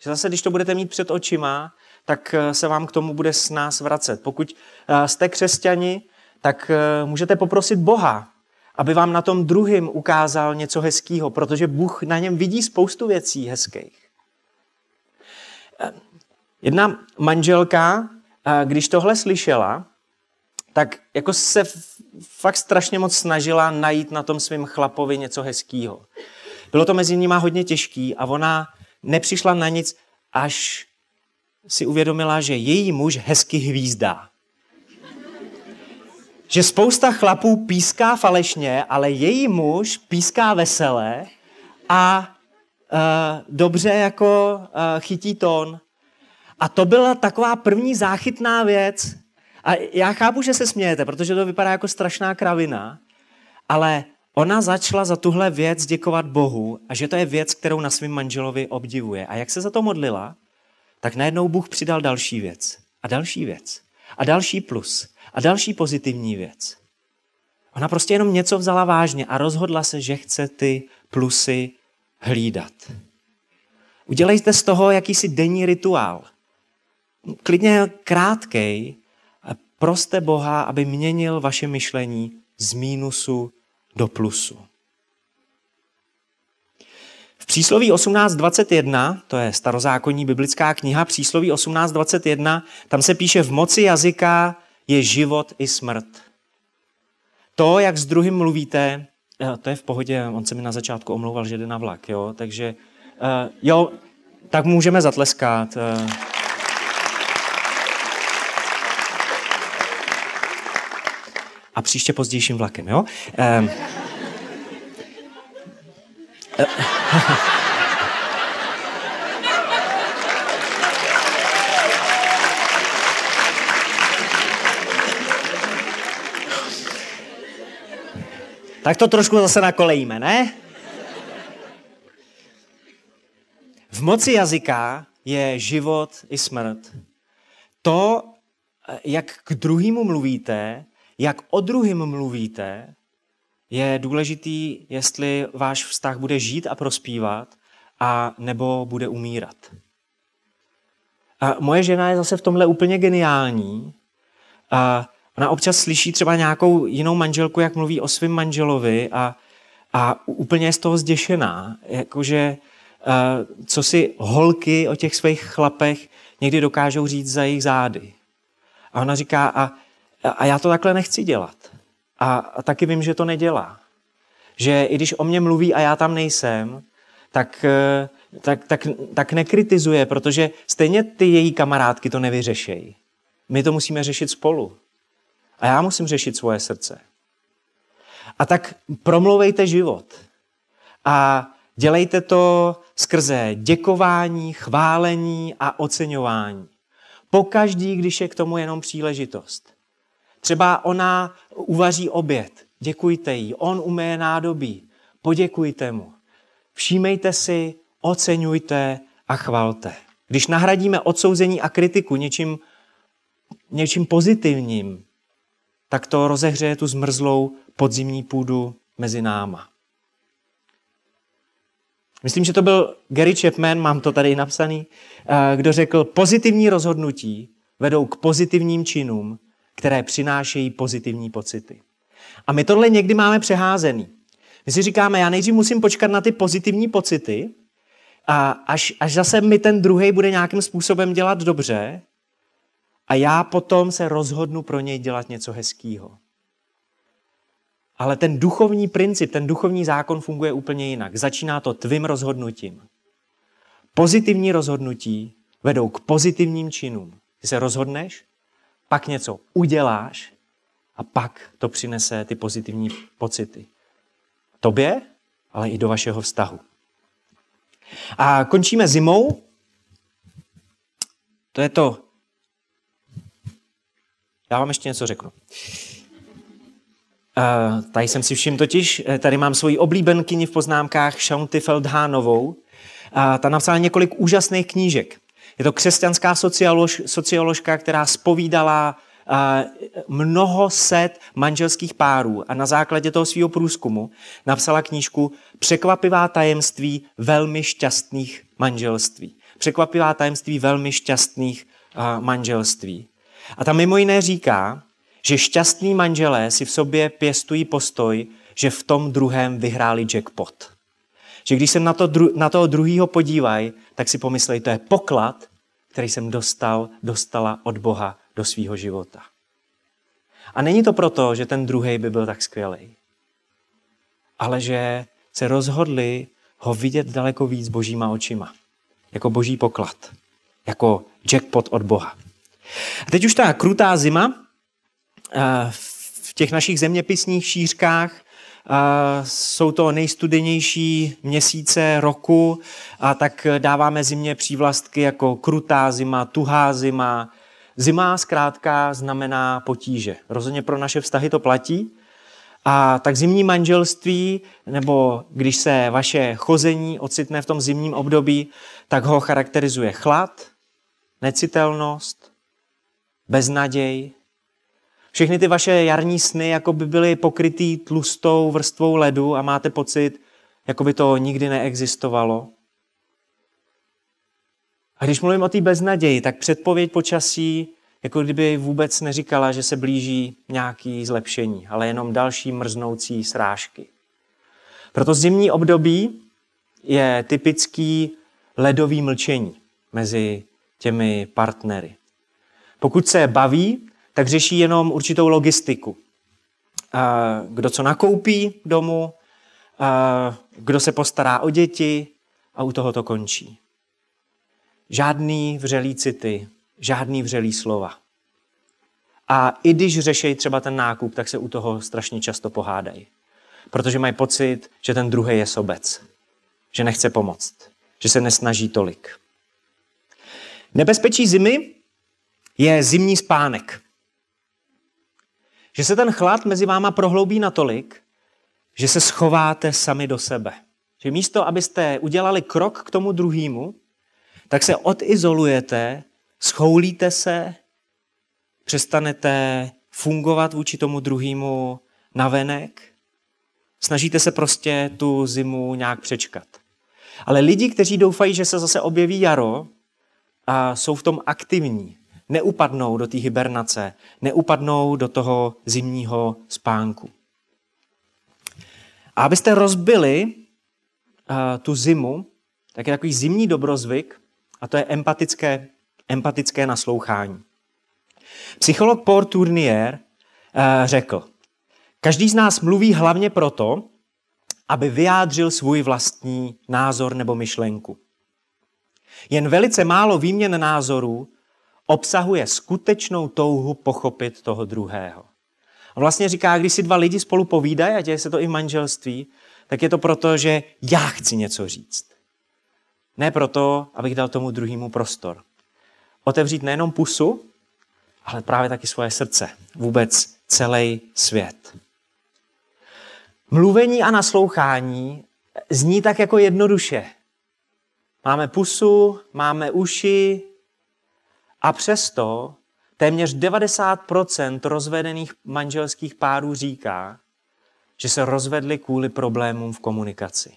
Že zase, když to budete mít před očima, tak se vám k tomu bude s nás vracet. Pokud jste křesťani, tak můžete poprosit Boha, aby vám na tom druhém ukázal něco hezkého, protože Bůh na něm vidí spoustu věcí hezkých. Jedna manželka, když tohle slyšela, tak jako se fakt strašně moc snažila najít na tom svém chlapovi něco hezkého. Bylo to mezi nimi hodně těžký a ona nepřišla na nic, až si uvědomila, že její muž hezky hvízdá že spousta chlapů píská falešně, ale její muž píská veselé a uh, dobře jako uh, chytí tón. A to byla taková první záchytná věc. A já chápu, že se smějete, protože to vypadá jako strašná kravina, ale ona začala za tuhle věc děkovat Bohu a že to je věc, kterou na svém manželovi obdivuje. A jak se za to modlila, tak najednou Bůh přidal další věc a další věc a další plus a další pozitivní věc. Ona prostě jenom něco vzala vážně a rozhodla se, že chce ty plusy hlídat. Udělejte z toho jakýsi denní rituál. Klidně krátkej. Proste Boha, aby měnil vaše myšlení z mínusu do plusu. V přísloví 18.21, to je starozákonní biblická kniha, přísloví 18.21, tam se píše v moci jazyka je život i smrt. To, jak s druhým mluvíte, eh, to je v pohodě, on se mi na začátku omlouval, že jde na vlak, jo, takže uh, jo, tak můžeme zatleskat. A příště pozdějším vlakem, jo? Um. Tak to trošku zase nakolejíme, ne? V moci jazyka je život i smrt. To, jak k druhému mluvíte, jak o druhém mluvíte, je důležitý, jestli váš vztah bude žít a prospívat, a nebo bude umírat. A moje žena je zase v tomhle úplně geniální. A Ona občas slyší třeba nějakou jinou manželku, jak mluví o svém manželovi a, a úplně je z toho zděšená. Jakože co si holky o těch svých chlapech někdy dokážou říct za jejich zády. A ona říká, a, a já to takhle nechci dělat. A, a taky vím, že to nedělá. Že i když o mě mluví a já tam nejsem, tak, eh, tak, tak, tak nekritizuje, protože stejně ty její kamarádky to nevyřešejí. My to musíme řešit spolu. A já musím řešit svoje srdce. A tak promlouvejte život. A dělejte to skrze děkování, chválení a oceňování. Pokaždý, když je k tomu jenom příležitost. Třeba ona uvaří oběd, děkujte jí, on umeje nádobí, poděkujte mu. Všímejte si, oceňujte a chvalte. Když nahradíme odsouzení a kritiku něčím, něčím pozitivním, tak to rozehřeje tu zmrzlou podzimní půdu mezi náma. Myslím, že to byl Gary Chapman, mám to tady napsaný, eh, kdo řekl, pozitivní rozhodnutí vedou k pozitivním činům, které přinášejí pozitivní pocity. A my tohle někdy máme přeházený. My si říkáme, já nejdřív musím počkat na ty pozitivní pocity, a až, až zase mi ten druhý bude nějakým způsobem dělat dobře, a já potom se rozhodnu pro něj dělat něco hezkého. Ale ten duchovní princip, ten duchovní zákon funguje úplně jinak. Začíná to tvým rozhodnutím. Pozitivní rozhodnutí vedou k pozitivním činům. Ty se rozhodneš, pak něco uděláš a pak to přinese ty pozitivní pocity. Tobě, ale i do vašeho vztahu. A končíme zimou. To je to. Já vám ještě něco řeknu. Uh, tady jsem si všiml totiž, eh, tady mám svoji oblíbenkyni v poznámkách Shaunty Feldhánovou. Uh, ta napsala několik úžasných knížek. Je to křesťanská sociolož, socioložka, která spovídala mnoho set manželských párů a na základě toho svého průzkumu napsala knížku Překvapivá tajemství velmi šťastných manželství. Překvapivá tajemství velmi šťastných manželství. A tam mimo jiné říká, že šťastní manželé si v sobě pěstují postoj, že v tom druhém vyhráli jackpot. Že když se na, to, na toho druhého podívají, tak si pomyslej, to je poklad, který jsem dostal, dostala od Boha do svého života. A není to proto, že ten druhý by byl tak skvělý, ale že se rozhodli ho vidět daleko víc božíma očima. Jako boží poklad. Jako jackpot od Boha. A teď už ta krutá zima v těch našich zeměpisních šířkách jsou to nejstudenější měsíce roku a tak dáváme zimě přívlastky jako krutá zima, tuhá zima. Zima zkrátka znamená potíže. Rozhodně pro naše vztahy to platí. A tak zimní manželství, nebo když se vaše chození ocitne v tom zimním období, tak ho charakterizuje chlad, necitelnost, beznaděj, všechny ty vaše jarní sny jako by byly pokrytý tlustou vrstvou ledu a máte pocit, jako by to nikdy neexistovalo. A když mluvím o té beznaději, tak předpověď počasí jako kdyby vůbec neříkala, že se blíží nějaký zlepšení, ale jenom další mrznoucí srážky. Proto zimní období je typický ledový mlčení mezi těmi partnery. Pokud se baví, tak řeší jenom určitou logistiku. Kdo co nakoupí domu, kdo se postará o děti a u toho to končí. Žádný vřelý city, žádný vřelý slova. A i když řešejí třeba ten nákup, tak se u toho strašně často pohádají. Protože mají pocit, že ten druhý je sobec. Že nechce pomoct. Že se nesnaží tolik. Nebezpečí zimy je zimní spánek. Že se ten chlad mezi váma prohloubí natolik, že se schováte sami do sebe. Že místo, abyste udělali krok k tomu druhému, tak se odizolujete, schoulíte se, přestanete fungovat vůči tomu druhému navenek, snažíte se prostě tu zimu nějak přečkat. Ale lidi, kteří doufají, že se zase objeví jaro a jsou v tom aktivní, neupadnou do té hibernace, neupadnou do toho zimního spánku. A abyste rozbili uh, tu zimu, tak je takový zimní dobrozvyk, a to je empatické, empatické naslouchání. Psycholog Paul Tournier uh, řekl, každý z nás mluví hlavně proto, aby vyjádřil svůj vlastní názor nebo myšlenku. Jen velice málo výměn názorů obsahuje skutečnou touhu pochopit toho druhého. On vlastně říká, když si dva lidi spolu povídají, a děje se to i v manželství, tak je to proto, že já chci něco říct. Ne proto, abych dal tomu druhému prostor. Otevřít nejenom pusu, ale právě taky svoje srdce. Vůbec celý svět. Mluvení a naslouchání zní tak jako jednoduše. Máme pusu, máme uši a přesto téměř 90% rozvedených manželských párů říká, že se rozvedli kvůli problémům v komunikaci.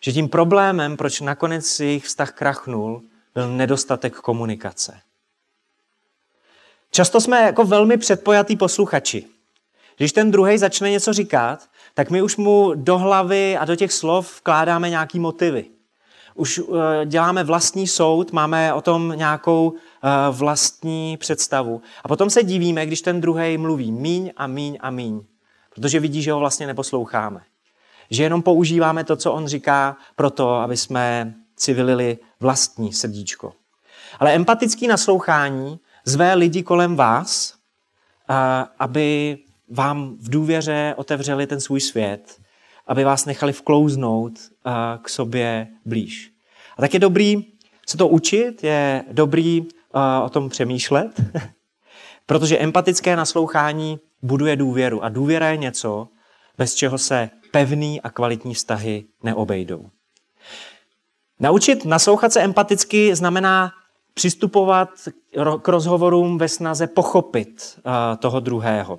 Že tím problémem, proč nakonec jejich vztah krachnul, byl nedostatek komunikace. Často jsme jako velmi předpojatý posluchači. Když ten druhý začne něco říkat, tak my už mu do hlavy a do těch slov vkládáme nějaký motivy. Už uh, děláme vlastní soud, máme o tom nějakou uh, vlastní představu. A potom se divíme, když ten druhý mluví míň a míň a míň. Protože vidí, že ho vlastně neposloucháme. Že jenom používáme to, co on říká, proto, aby jsme si vylili vlastní srdíčko. Ale empatický naslouchání zve lidi kolem vás, aby vám v důvěře otevřeli ten svůj svět, aby vás nechali vklouznout k sobě blíž. A tak je dobrý se to učit, je dobrý o tom přemýšlet, protože empatické naslouchání buduje důvěru. A důvěra je něco, bez čeho se pevný a kvalitní vztahy neobejdou. Naučit naslouchat se empaticky znamená přistupovat k rozhovorům ve snaze pochopit toho druhého.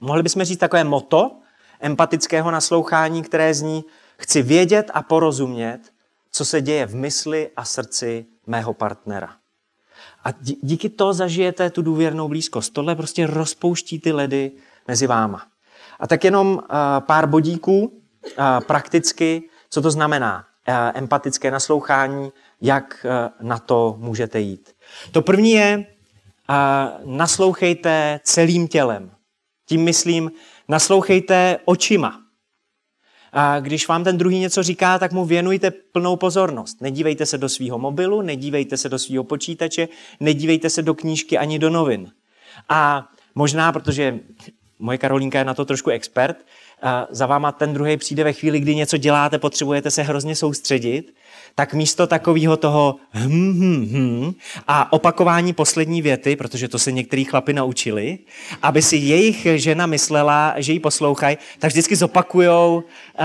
Mohli bychom říct takové moto empatického naslouchání, které zní chci vědět a porozumět, co se děje v mysli a srdci mého partnera. A díky to zažijete tu důvěrnou blízkost. Tohle prostě rozpouští ty ledy mezi váma. A tak jenom uh, pár bodíků uh, prakticky, co to znamená uh, empatické naslouchání, jak na to můžete jít. To první je, naslouchejte celým tělem. Tím myslím, naslouchejte očima. A když vám ten druhý něco říká, tak mu věnujte plnou pozornost. Nedívejte se do svého mobilu, nedívejte se do svého počítače, nedívejte se do knížky ani do novin. A možná, protože moje Karolínka je na to trošku expert, za váma ten druhý přijde ve chvíli, kdy něco děláte, potřebujete se hrozně soustředit, tak místo takového toho hm, hm, hm a opakování poslední věty, protože to se některý chlapi naučili, aby si jejich žena myslela, že ji poslouchají, tak vždycky zopakujou uh,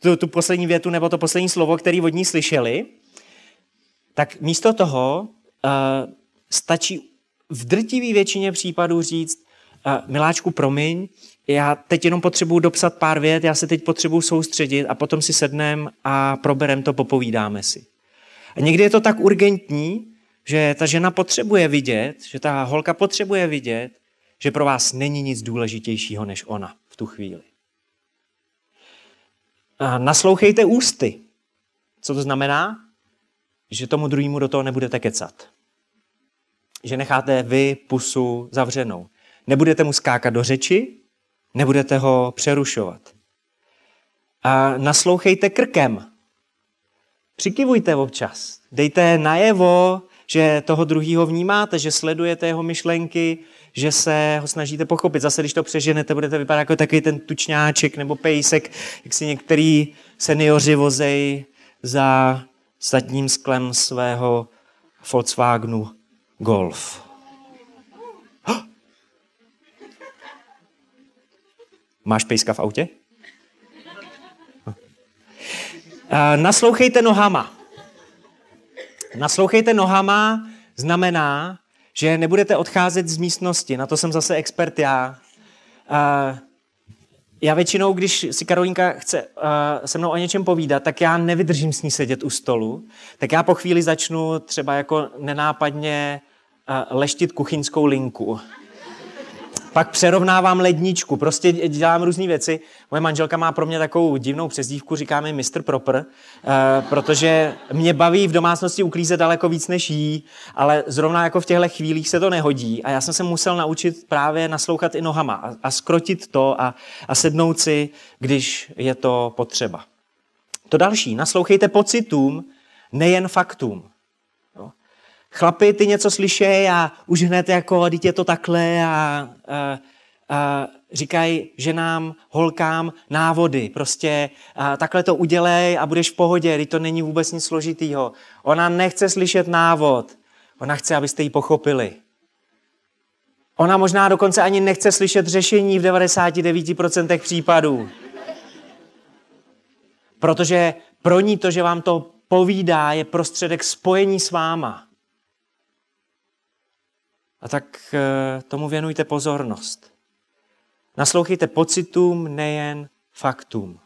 tu, tu poslední větu nebo to poslední slovo, který od ní slyšeli, tak místo toho uh, stačí v drtivé většině případů říct, miláčku, promiň, já teď jenom potřebuji dopsat pár vět, já se teď potřebuji soustředit a potom si sednem a proberem to, popovídáme si. A někdy je to tak urgentní, že ta žena potřebuje vidět, že ta holka potřebuje vidět, že pro vás není nic důležitějšího než ona v tu chvíli. A naslouchejte ústy. Co to znamená? Že tomu druhému do toho nebudete kecat. Že necháte vy pusu zavřenou. Nebudete mu skákat do řeči, Nebudete ho přerušovat. A naslouchejte krkem. Přikivujte občas. Dejte najevo, že toho druhého vnímáte, že sledujete jeho myšlenky, že se ho snažíte pochopit. Zase, když to přeženete, budete vypadat jako takový ten tučňáček nebo pejsek, jak si některý seniori vozej za zadním sklem svého Volkswagenu Golf. Máš pejska v autě? Naslouchejte nohama. Naslouchejte nohama znamená, že nebudete odcházet z místnosti. Na to jsem zase expert já. Já většinou, když si Karolínka chce se mnou o něčem povídat, tak já nevydržím s ní sedět u stolu. Tak já po chvíli začnu třeba jako nenápadně leštit kuchyňskou linku pak přerovnávám ledničku, prostě dělám různé věci. Moje manželka má pro mě takovou divnou přezdívku, říká mi Mr. Proper, uh, protože mě baví v domácnosti uklízet daleko víc než jí, ale zrovna jako v těchto chvílích se to nehodí a já jsem se musel naučit právě naslouchat i nohama a, a skrotit to a, a sednout si, když je to potřeba. To další, naslouchejte pocitům, nejen faktům. Chlapi, ty něco slyšejí a už hned jako, dítě je to takhle a, a, a říkají ženám, holkám návody. Prostě a, takhle to udělej a budeš v pohodě, když to není vůbec nic složitýho. Ona nechce slyšet návod, ona chce, abyste ji pochopili. Ona možná dokonce ani nechce slyšet řešení v 99% případů. Protože pro ní to, že vám to povídá, je prostředek spojení s váma. A tak eh, tomu věnujte pozornost. Naslouchejte pocitům, nejen faktům.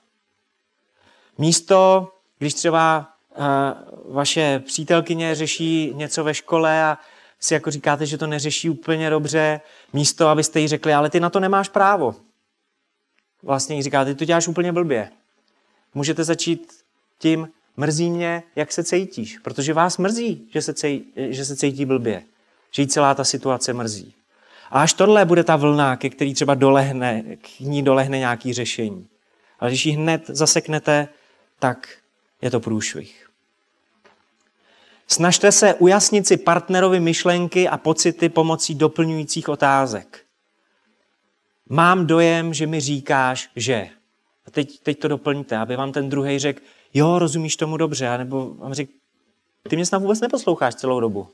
Místo, když třeba eh, vaše přítelkyně řeší něco ve škole a si jako říkáte, že to neřeší úplně dobře, místo, abyste jí řekli, ale ty na to nemáš právo. Vlastně jí říkáte, ty to děláš úplně blbě. Můžete začít tím, mrzí mě, jak se cítíš, protože vás mrzí, že se, cítí, že se cítí blbě, že jí celá ta situace mrzí. A až tohle bude ta vlna, ke který třeba dolehne, k ní dolehne nějaký řešení. Ale když ji hned zaseknete, tak je to průšvih. Snažte se ujasnit si partnerovi myšlenky a pocity pomocí doplňujících otázek. Mám dojem, že mi říkáš, že. A teď, teď to doplňte, aby vám ten druhý řekl, jo, rozumíš tomu dobře, nebo vám řekl, ty mě snad vůbec neposloucháš celou dobu.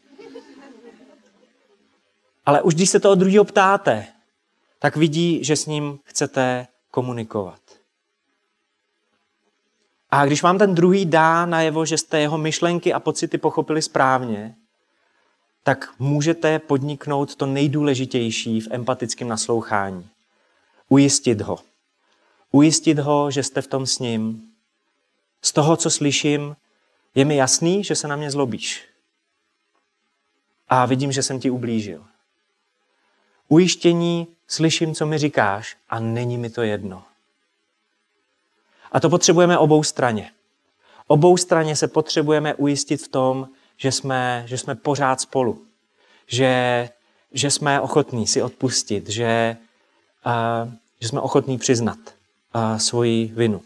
Ale už když se to od druhého ptáte, tak vidí, že s ním chcete komunikovat. A když vám ten druhý dá najevo, že jste jeho myšlenky a pocity pochopili správně, tak můžete podniknout to nejdůležitější v empatickém naslouchání. Ujistit ho. Ujistit ho, že jste v tom s ním. Z toho, co slyším, je mi jasný, že se na mě zlobíš. A vidím, že jsem ti ublížil. Ujištění, slyším, co mi říkáš a není mi to jedno. A to potřebujeme obou straně. Obou straně se potřebujeme ujistit v tom, že jsme, že jsme pořád spolu. Že, že jsme ochotní si odpustit, že, uh, že jsme ochotní přiznat uh, svoji vinu.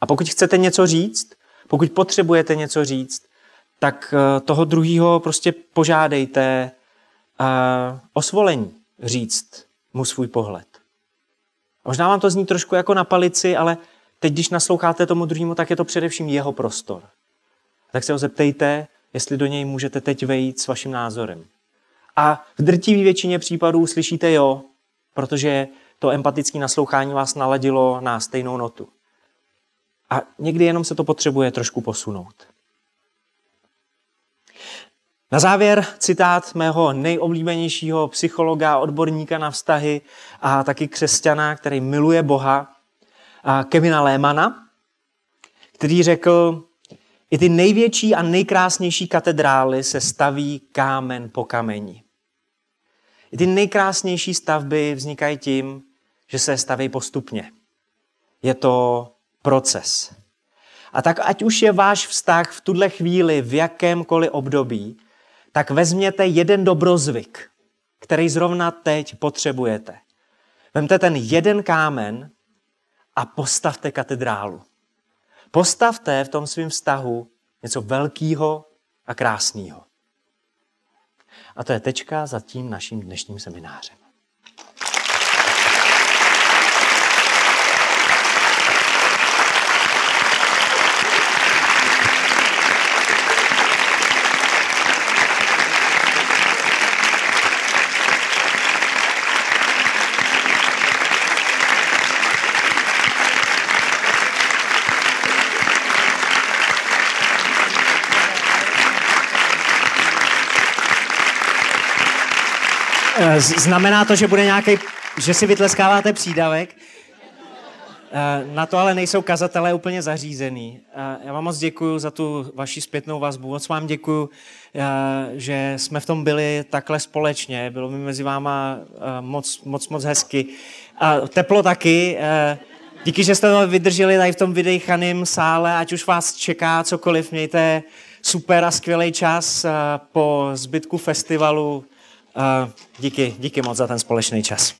A pokud chcete něco říct, pokud potřebujete něco říct, tak uh, toho druhého prostě požádejte uh, o svolení říct mu svůj pohled. A možná vám to zní trošku jako na palici, ale teď, když nasloucháte tomu druhému, tak je to především jeho prostor. Tak se ho zeptejte, jestli do něj můžete teď vejít s vaším názorem. A v drtivé většině případů slyšíte jo, protože to empatické naslouchání vás naladilo na stejnou notu. A někdy jenom se to potřebuje trošku posunout. Na závěr citát mého nejoblíbenějšího psychologa, odborníka na vztahy a taky křesťana, který miluje Boha, Kevina Lémana, který řekl, i ty největší a nejkrásnější katedrály se staví kámen po kameni. I ty nejkrásnější stavby vznikají tím, že se staví postupně. Je to proces. A tak ať už je váš vztah v tuhle chvíli v jakémkoliv období, tak vezměte jeden dobrozvyk, který zrovna teď potřebujete. Vemte ten jeden kámen a postavte katedrálu. Postavte v tom svém vztahu něco velkého a krásného. A to je tečka za tím naším dnešním seminářem. Znamená to, že bude nějaký, že si vytleskáváte přídavek. Eh, na to ale nejsou kazatelé úplně zařízený. Eh, já vám moc děkuji za tu vaši zpětnou vazbu. Moc vám děkuji, že jsme v tom byli takhle společně. Bylo mi mezi váma moc, moc, moc hezky. A teplo taky. Díky, že jste to vydrželi tady v tom vydejchaném sále, ať už vás čeká cokoliv, mějte super a skvělý čas po zbytku festivalu díky, díky moc za ten společný čas.